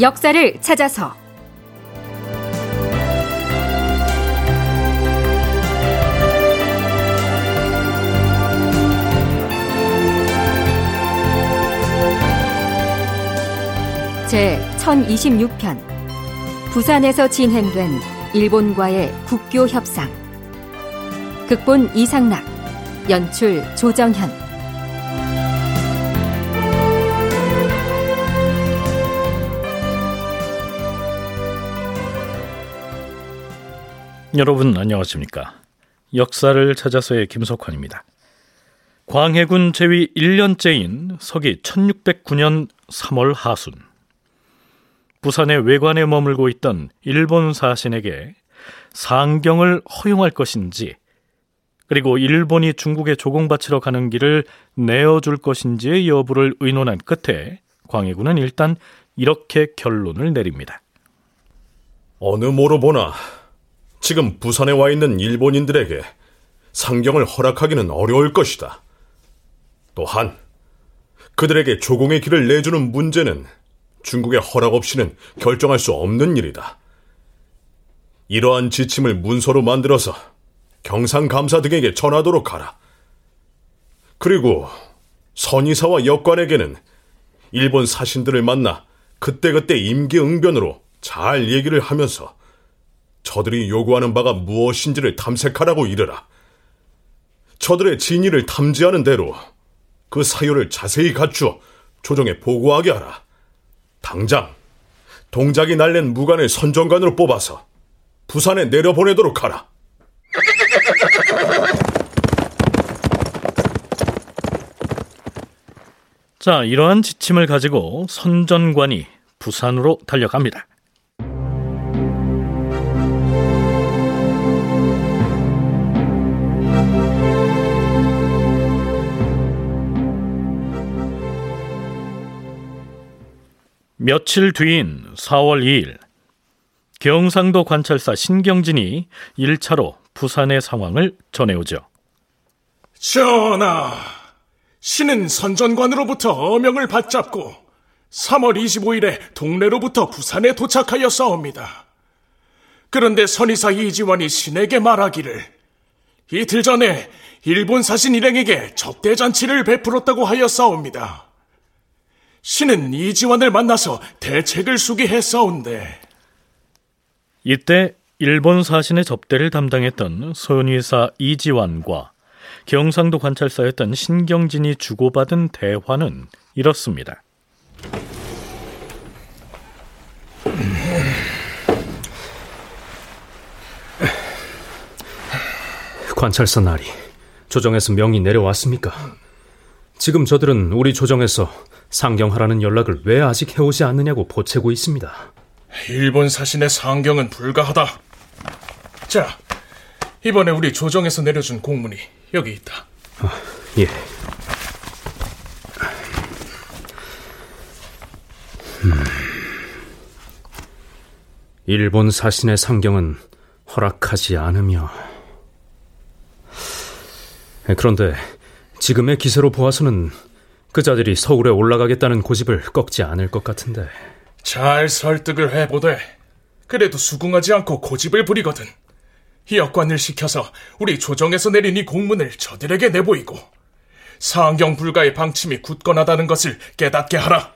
역사를 찾아서. 제 1026편. 부산에서 진행된 일본과의 국교 협상. 극본 이상락. 연출 조정현 여러분 안녕하십니까? 역사를 찾아서의 김석환입니다. 광해군 제위 1년째인 서기 1609년 3월 하순 부산의 외관에 머물고 있던 일본 사신에게 상경을 허용할 것인지 그리고 일본이 중국에 조공바치러 가는 길을 내어줄 것인지의 여부를 의논한 끝에 광해군은 일단 이렇게 결론을 내립니다. 어느 모로 보나 지금 부산에 와 있는 일본인들에게 상경을 허락하기는 어려울 것이다. 또한 그들에게 조공의 길을 내주는 문제는 중국의 허락 없이는 결정할 수 없는 일이다. 이러한 지침을 문서로 만들어서 경상감사 등에게 전하도록 하라. 그리고 선의사와 역관에게는 일본 사신들을 만나 그때그때 임기응변으로 잘 얘기를 하면서 저들이 요구하는 바가 무엇인지를 탐색하라고 이르라. 저들의 진위를 탐지하는 대로 그 사유를 자세히 갖추어 조정에 보고하게 하라. 당장 동작이 날랜 무관을 선정관으로 뽑아서 부산에 내려보내도록 하라. 자, 이러한 지침을 가지고 선전관이 부산으로 달려갑니다. 며칠 뒤인 4월 2일 경상도 관찰사 신경진이 1차로 부산의 상황을 전해오죠. 전하, 신은 선전관으로부터 어명을 받잡고 3월 25일에 동래로부터 부산에 도착하였사옵니다. 그런데 선의사 이지환이 신에게 말하기를 이틀 전에 일본 사신 일행에게 접대잔치를 베풀었다고 하였사옵니다. 신은 이지환을 만나서 대책을 수기 했사온데 이때 일본 사신의 접대를 담당했던 선의사 이지환과 경상도 관찰사였던 신경진이 주고받은 대화는 이렇습니다. 관찰사 나리, 조정에서 명이 내려왔습니까? 지금 저들은 우리 조정에서 상경하라는 연락을 왜 아직 해오지 않느냐고 보채고 있습니다. 일본 사신의 상경은 불가하다. 자, 이번에 우리 조정에서 내려준 공문이 여기 있다. 아, 예. 음. 일본 사신의 상경은 허락하지 않으며 그런데 지금의 기세로 보아서는 그 자들이 서울에 올라가겠다는 고집을 꺾지 않을 것 같은데. 잘 설득을 해보되 그래도 수긍하지 않고 고집을 부리거든. 여관을 시켜서 우리 조정에서 내린 이 공문을 저들에게 내보이고 상경 불가의 방침이 굳건하다는 것을 깨닫게 하라.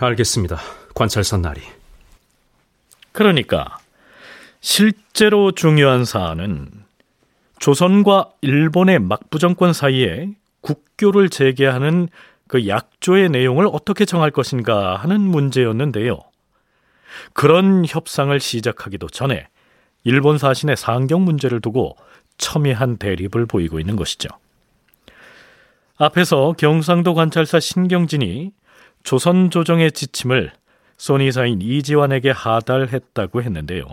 알겠습니다. 관찰사 나리. 그러니까 실제로 중요한 사안은 조선과 일본의 막부정권 사이에 국교를 재개하는 그 약조의 내용을 어떻게 정할 것인가 하는 문제였는데요. 그런 협상을 시작하기도 전에 일본 사신의 상경 문제를 두고 첨예한 대립을 보이고 있는 것이죠. 앞에서 경상도 관찰사 신경진이 조선 조정의 지침을 소니사인 이지환에게 하달했다고 했는데요.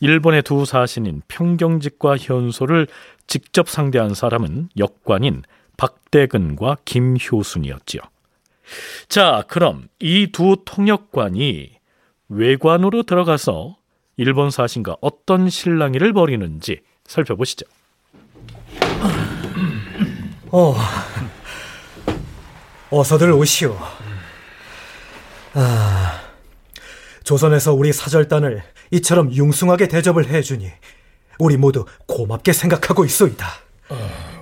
일본의 두 사신인 평경직과 현소를 직접 상대한 사람은 역관인 박대근과 김효순이었지요. 자, 그럼 이 두 통역관이 외관으로 들어가서 일본 사신과 어떤 실랑이를 벌이는지 살펴보시죠. 어, 어서들 오시오. 아, 조선에서 우리 사절단을 이처럼 융숭하게 대접을 해주니 우리 모두 고맙게 생각하고 있소이다.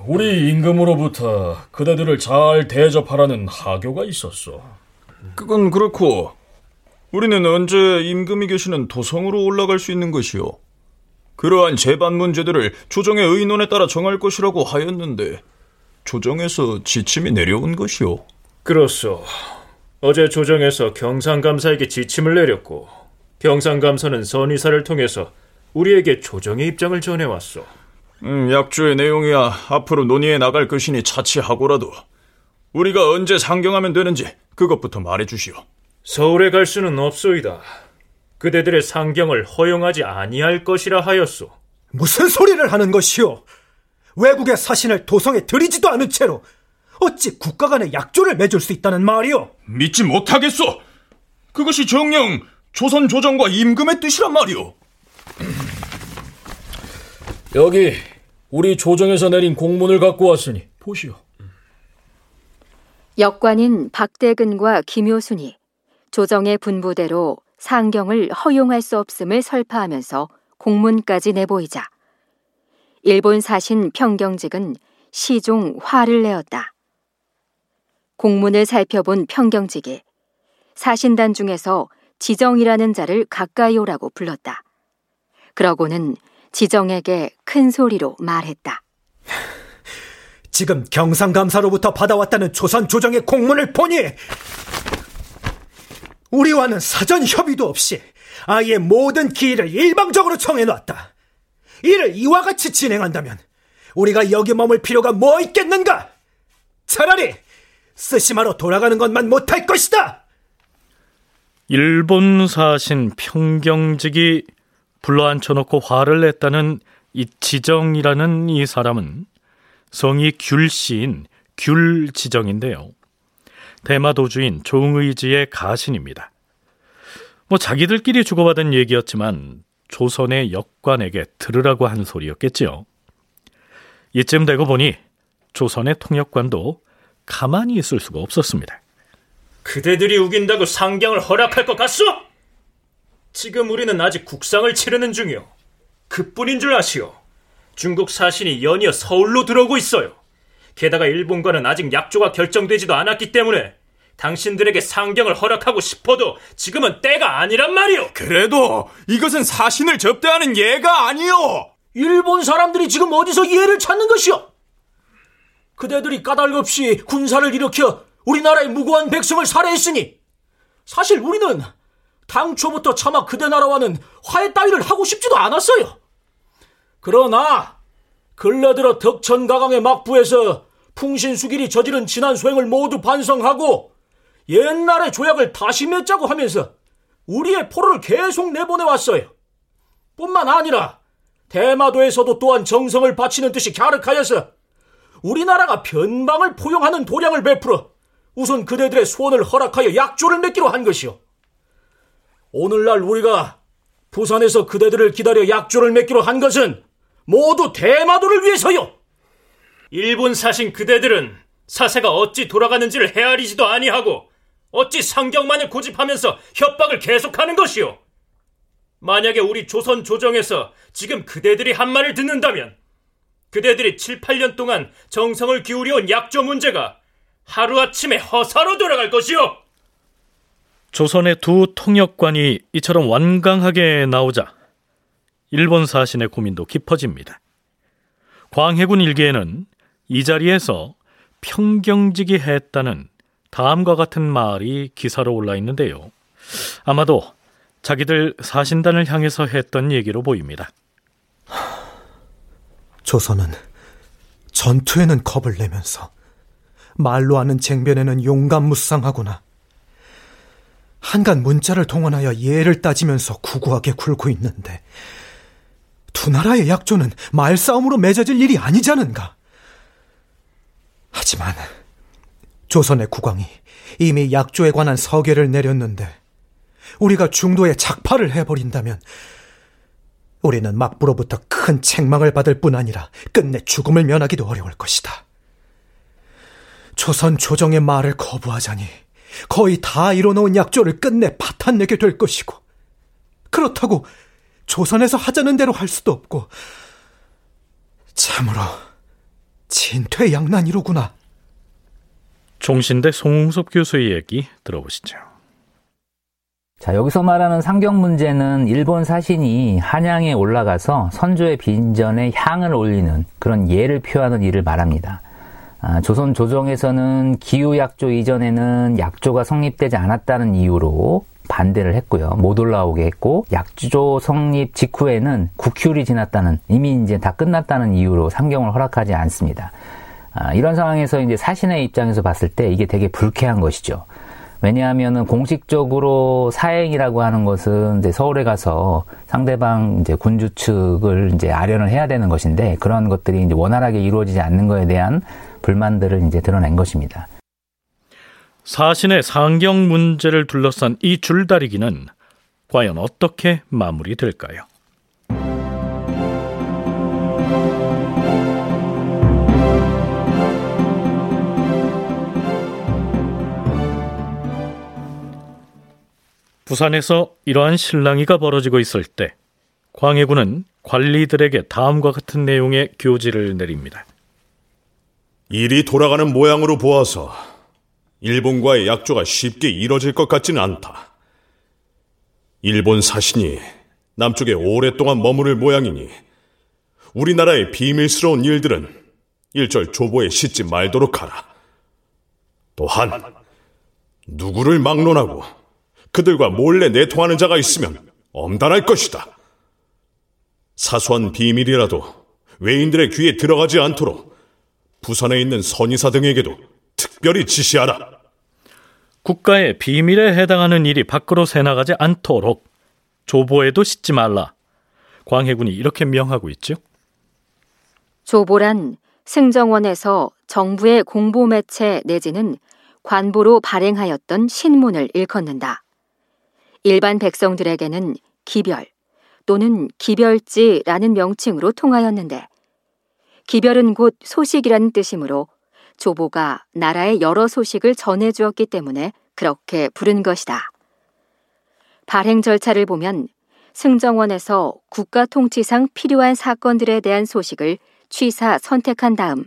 우리 임금으로부터 그대들을 잘 대접하라는 하교가 있었어. 그건 그렇고 우리는 언제 임금이 계시는 도성으로 올라갈 수 있는 것이오? 그러한 재반 문제들을 조정의 의논에 따라 정할 것이라고 하였는데 조정에서 지침이 내려온 것이오. 그렇소. 어제 조정에서 경상감사에게 지침을 내렸고 경상감사는 선의사를 통해서 우리에게 조정의 입장을 전해왔소. 음, 약조의 내용이야 앞으로 논의해 나갈 것이니 차치하고라도 우리가 언제 상경하면 되는지 그것부터 말해주시오. 서울에 갈 수는 없소이다. 그대들의 상경을 허용하지 아니할 것이라 하였소. 무슨 소리를 하는 것이오? 외국의 사신을 도성에 들이지도 않은 채로 어찌 국가 간의 약조를 맺을 수 있다는 말이오? 믿지 못하겠소. 그것이 정령 조선 조정과 임금의 뜻이란 말이오. 여기 우리 조정에서 내린 공문을 갖고 왔으니 보시오. 역관인 박대근과 김효순이 조정의 분부대로 상경을 허용할 수 없음을 설파하면서 공문까지 내보이자 일본 사신 평경직은 시종 화를 내었다. 공문을 살펴본 평경직이 사신단 중에서 지정이라는 자를 가까이 오라고 불렀다. 그러고는 지정에게 큰 소리로 말했다. 지금 경상감사로부터 받아왔다는 조선 조정의 공문을 보니 우리와는 사전 협의도 없이 아예 모든 기일을 일방적으로 정해놨다. 이를 이와 같이 진행한다면 우리가 여기 머물 필요가 뭐 있겠는가? 차라리 스시마로 돌아가는 것만 못할 것이다. 일본 사신 평경직이 불러 앉혀놓고 화를 냈다는 이 지정이라는 이 사람은 성이 귤씨인 귤지정인데요. 대마 도주인 종의지의 가신입니다. 뭐 자기들끼리 주고받은 얘기였지만 조선의 역관에게 들으라고 한 소리였겠지요. 이쯤 되고 보니 조선의 통역관도 가만히 있을 수가 없었습니다. 그대들이 우긴다고 상경을 허락할 것 같소? 지금 우리는 아직 국상을 치르는 중이오. 그뿐인 줄 아시오. 중국 사신이 연이어 서울로 들어오고 있어요. 게다가 일본과는 아직 약조가 결정되지도 않았기 때문에 당신들에게 상경을 허락하고 싶어도 지금은 때가 아니란 말이오. 그래도 이것은 사신을 접대하는 예가 아니오. 일본 사람들이 지금 어디서 이해를 찾는 것이오? 그대들이 까닭없이 군사를 일으켜 우리나라의 무고한 백성을 살해했으니 사실 우리는 당초부터 차마 그대 나라와는 화해 따위를 하고 싶지도 않았어요. 그러나 근래 들어 덕천가강의 막부에서 풍신수길이 저지른 지난 소행을 모두 반성하고 옛날의 조약을 다시 맺자고 하면서 우리의 포로를 계속 내보내왔어요. 뿐만 아니라 대마도에서도 또한 정성을 바치는 듯이 갸륵하여서 우리나라가 변방을 포용하는 도량을 베풀어 우선 그대들의 소원을 허락하여 약조를 맺기로 한 것이요. 오늘날 우리가 부산에서 그대들을 기다려 약조를 맺기로 한 것은 모두 대마도를 위해서요. 일본 사신 그대들은 사세가 어찌 돌아가는지를 헤아리지도 아니하고 어찌 상경만을 고집하면서 협박을 계속하는 것이오. 만약에 우리 조선 조정에서 지금 그대들이 한 말을 듣는다면 그대들이 7, 8년 동안 정성을 기울여온 약조 문제가 하루아침에 허사로 돌아갈 것이오. 조선의 두 통역관이 이처럼 완강하게 나오자 일본 사신의 고민도 깊어집니다. 광해군 일기에는 이 자리에서 평경직이 했다는 다음과 같은 말이 기사로 올라 있는데요. 아마도 자기들 사신단을 향해서 했던 얘기로 보입니다. 조선은 전투에는 겁을 내면서 말로 하는 쟁변에는 용감 무쌍하구나. 한간 문자를 동원하여 예를 따지면서 구구하게 굴고 있는데 두 나라의 약조는 말싸움으로 맺어질 일이 아니자는가. 하지만 조선의 국왕이 이미 약조에 관한 서계를 내렸는데 우리가 중도에 작파를 해버린다면 우리는 막부로부터 큰 책망을 받을 뿐 아니라 끝내 죽음을 면하기도 어려울 것이다. 조선 조정의 말을 거부하자니 거의 다 이뤄놓은 약조를 끝내 파탄내게 될 것이고 그렇다고 조선에서 하자는 대로 할 수도 없고 참으로 진퇴양난이로구나. 종신대 송웅섭 교수의 얘기 들어보시죠. 자, 여기서 말하는 상경 문제는 일본 사신이 한양에 올라가서 선조의 빈전에 향을 올리는 그런 예를 표하는 일을 말합니다. 아, 조선 조정에서는 기후약조 이전에는 약조가 성립되지 않았다는 이유로 반대를 했고요. 못 올라오게 했고 약조 성립 직후에는 국휴일이 지났다는 이미 이제 다 끝났다는 이유로 상경을 허락하지 않습니다. 아, 이런 상황에서 이제 사신의 입장에서 봤을 때 이게 되게 불쾌한 것이죠. 왜냐하면은 공식적으로 사행이라고 하는 것은 이제 서울에 가서 상대방 이제 군주 측을 이제 아련을 해야 되는 것인데 그런 것들이 이제 원활하게 이루어지지 않는 것에 대한 불만들을 이제 드러낸 것입니다. 사신의 상경 문제를 둘러싼 이 줄다리기는 과연 어떻게 마무리될까요? 부산에서 이러한 실랑이가 벌어지고 있을 때 광해군은 관리들에게 다음과 같은 내용의 교지를 내립니다. 일이 돌아가는 모양으로 보아서 일본과의 약조가 쉽게 이뤄질 것 같지는 않다. 일본 사신이 남쪽에 오랫동안 머무를 모양이니 우리나라의 비밀스러운 일들은 일절 조보에 싣지 말도록 하라. 또한 누구를 막론하고 그들과 몰래 내통하는 자가 있으면 엄단할 것이다. 사소한 비밀이라도 외인들의 귀에 들어가지 않도록 부산에 있는 선의사 등에게도 특별히 지시하라. 국가의 비밀에 해당하는 일이 밖으로 새나가지 않도록 조보에도 싣지 말라. 광해군이 이렇게 명하고 있죠. 조보란 승정원에서 정부의 공보 매체 내지는 관보로 발행하였던 신문을 일컫는다. 일반 백성들에게는 기별 또는 기별지라는 명칭으로 통하였는데 기별은 곧 소식이라는 뜻이므로 조보가 나라의 여러 소식을 전해 주었기 때문에 그렇게 부른 것이다. 발행 절차를 보면 승정원에서 국가 통치상 필요한 사건들에 대한 소식을 취사 선택한 다음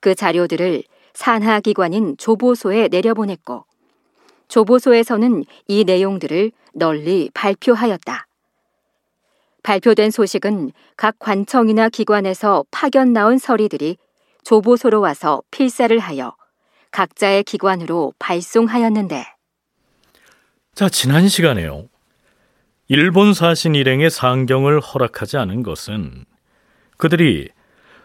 그 자료들을 산하기관인 조보소에 내려보냈고 조보소에서는 이 내용들을 널리 발표하였다. 발표된 소식은 각 관청이나 기관에서 파견 나온 서리들이 조보소로 와서 필사를 하여 각자의 기관으로 발송하였는데. 자, 지난 시간에요. 일본 사신 일행의 상경을 허락하지 않은 것은 그들이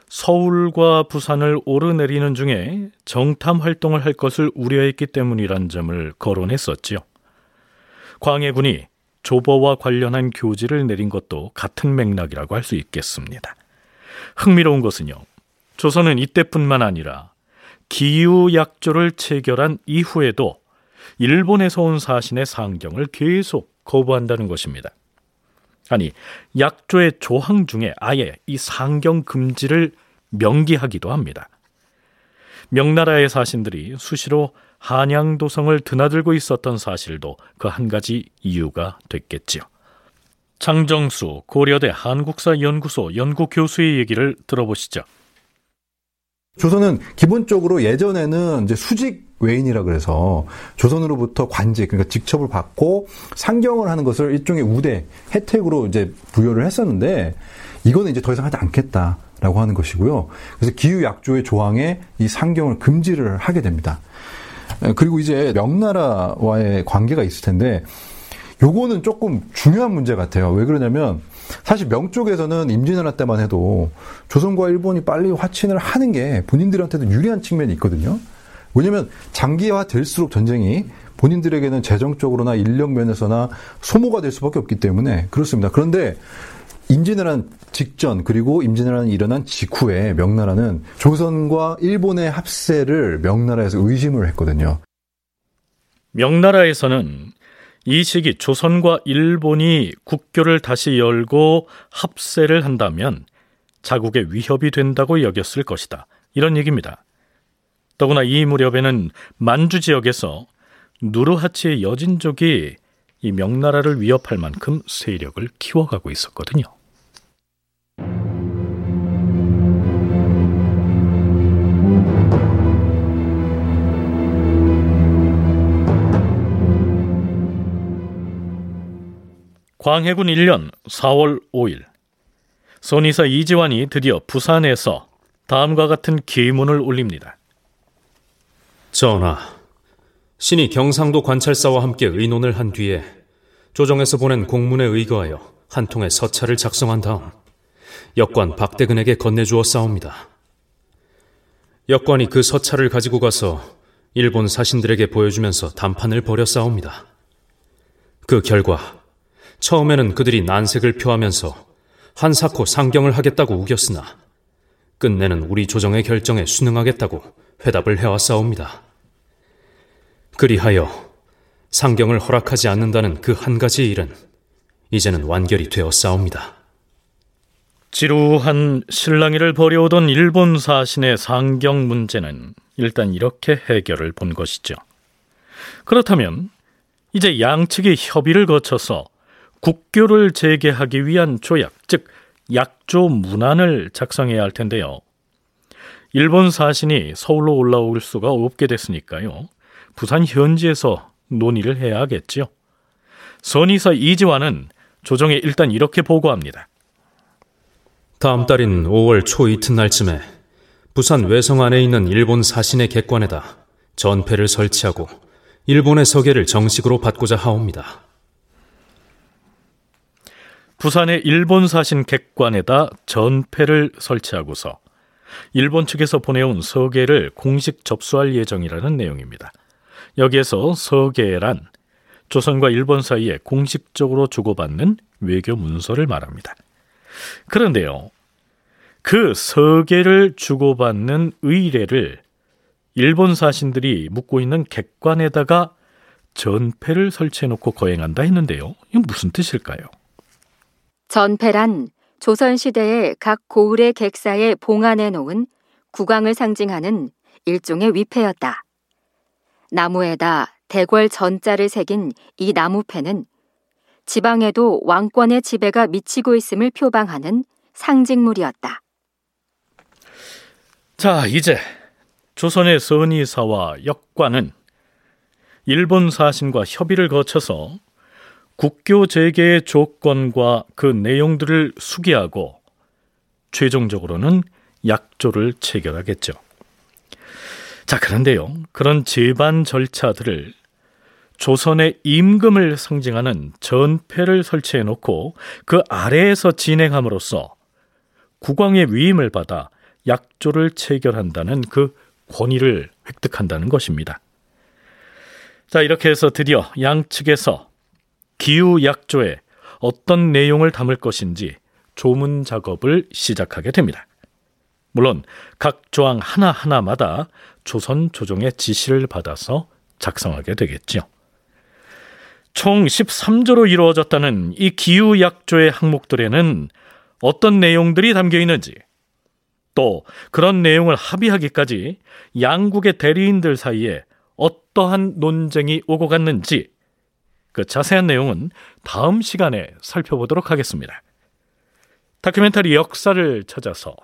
서울과 부산을 오르내리는 중에 정탐 활동을 할 것을 우려했기 때문이란 점을 거론했었지요. 광해군이 조보와 관련한 교지를 내린 것도 같은 맥락이라고 할 수 있겠습니다. 흥미로운 것은요. 조선은 이때뿐만 아니라 기후 약조를 체결한 이후에도 일본에서 온 사신의 상경을 계속 거부한다는 것입니다. 아니, 약조의 조항 중에 아예 이 상경 금지를 명기하기도 합니다. 명나라의 사신들이 수시로 한양도성을 드나들고 있었던 사실도 그 한 가지 이유가 됐겠지요. 장정수 고려대 한국사연구소 연구교수의 얘기를 들어보시죠. 조선은 기본적으로 예전에는 이제 수직 외인이라 그래서 조선으로부터 관직 그러니까 직첩을 받고 상경을 하는 것을 일종의 우대 혜택으로 이제 부여를 했었는데 이거는 이제 더 이상 하지 않겠다 라고 하는 것이고요. 그래서 기후 약조의 조항에 이 상경을 금지를 하게 됩니다. 그리고 이제 명나라와의 관계가 있을 텐데 요거는 조금 중요한 문제 같아요. 왜 그러냐면 사실 명 쪽에서는 임진왜란 때만 해도 조선과 일본이 빨리 화친을 하는 게 본인들한테도 유리한 측면이 있거든요. 왜냐면 장기화 될수록 전쟁이 본인들에게는 재정적으로나 인력 면에서나 소모가 될 수밖에 없기 때문에 그렇습니다. 그런데 임진왜란 직전 그리고 임진왜란이 일어난 직후에 명나라는 조선과 일본의 합세를 명나라에서 의심을 했거든요. 명나라에서는 이 시기 조선과 일본이 국교를 다시 열고 합세를 한다면 자국의 위협이 된다고 여겼을 것이다. 이런 얘기입니다. 더구나 이 무렵에는 만주 지역에서 누르하치의 여진족이 이 명나라를 위협할 만큼 세력을 키워가고 있었거든요. 광해군 1년 4월 5일 손이사 이지환이 드디어 부산에서 다음과 같은 기문을 올립니다. 전하, 신이 경상도 관찰사와 함께 의논을 한 뒤에 조정에서 보낸 공문에 의거하여 한 통의 서찰을 작성한 다음 역관 박대근에게 건네주어 싸웁니다. 역관이 그 서찰을 가지고 가서 일본 사신들에게 보여주면서 담판을 벌여 싸웁니다. 그 결과 처음에는 그들이 난색을 표하면서 한사코 상경을 하겠다고 우겼으나 끝내는 우리 조정의 결정에 순응하겠다고 회답을 해왔사옵니다. 그리하여 상경을 허락하지 않는다는 그 한 가지 일은 이제는 완결이 되었사옵니다. 지루한 신랑이를 벌여오던 일본 사신의 상경 문제는 일단 이렇게 해결을 본 것이죠. 그렇다면 이제 양측이 협의를 거쳐서 국교를 재개하기 위한 조약, 즉 약조 문안을 작성해야 할 텐데요. 일본 사신이 서울로 올라올 수가 없게 됐으니까요. 부산 현지에서 논의를 해야 하겠지요. 선의사 이지환은 조정에 일단 이렇게 보고합니다. 다음 달인 5월 초 이튿날쯤에 부산 외성 안에 있는 일본 사신의 객관에다 전패를 설치하고 일본의 서계를 정식으로 받고자 하옵니다. 부산의 일본 사신 객관에다 전패를 설치하고서 일본 측에서 보내온 서계를 공식 접수할 예정이라는 내용입니다. 여기에서 서계란 조선과 일본 사이에 공식적으로 주고받는 외교 문서를 말합니다. 그런데요, 그 서계를 주고받는 의뢰를 일본 사신들이 묵고 있는 객관에다가 전패를 설치해놓고 거행한다 했는데요. 이건 무슨 뜻일까요? 전패란 조선시대의 각 고을의 객사에 봉안해 놓은 국왕을 상징하는 일종의 위패였다. 나무에다 대궐 전자를 새긴 이 나무패는 지방에도 왕권의 지배가 미치고 있음을 표방하는 상징물이었다. 자, 이제 조선의 선의사와 역관은 일본 사신과 협의를 거쳐서 국교 재개의 조건과 그 내용들을 수기하고 최종적으로는 약조를 체결하겠죠. 자, 그런데요. 그런 재반 절차들을 조선의 임금을 상징하는 전패를 설치해 놓고 그 아래에서 진행함으로써 국왕의 위임을 받아 약조를 체결한다는 그 권위를 획득한다는 것입니다. 자, 이렇게 해서 드디어 양측에서 기후 약조에 어떤 내용을 담을 것인지 조문 작업을 시작하게 됩니다. 물론 각 조항 하나하나마다 조선 조정의 지시를 받아서 작성하게 되겠죠. 총 13조로 이루어졌다는 이 기후 약조의 항목들에는 어떤 내용들이 담겨 있는지 또 그런 내용을 합의하기까지 양국의 대리인들 사이에 어떠한 논쟁이 오고 갔는지 그 자세한 내용은 다음 시간에 살펴보도록 하겠습니다. 다큐멘터리 역사를 찾아서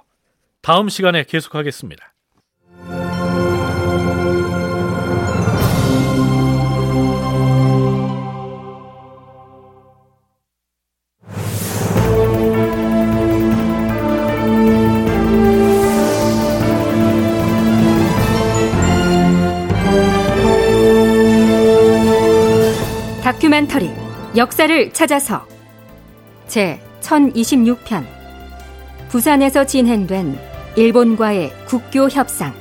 다음 시간에 계속하겠습니다. 다큐멘터리 역사를 찾아서. 제 1026편. 부산에서 진행된 일본과의 국교 협상.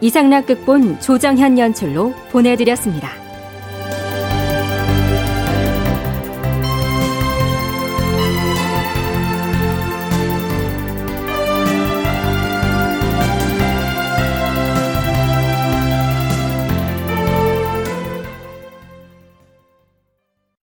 이상락 극본 조정현 연출로 보내드렸습니다.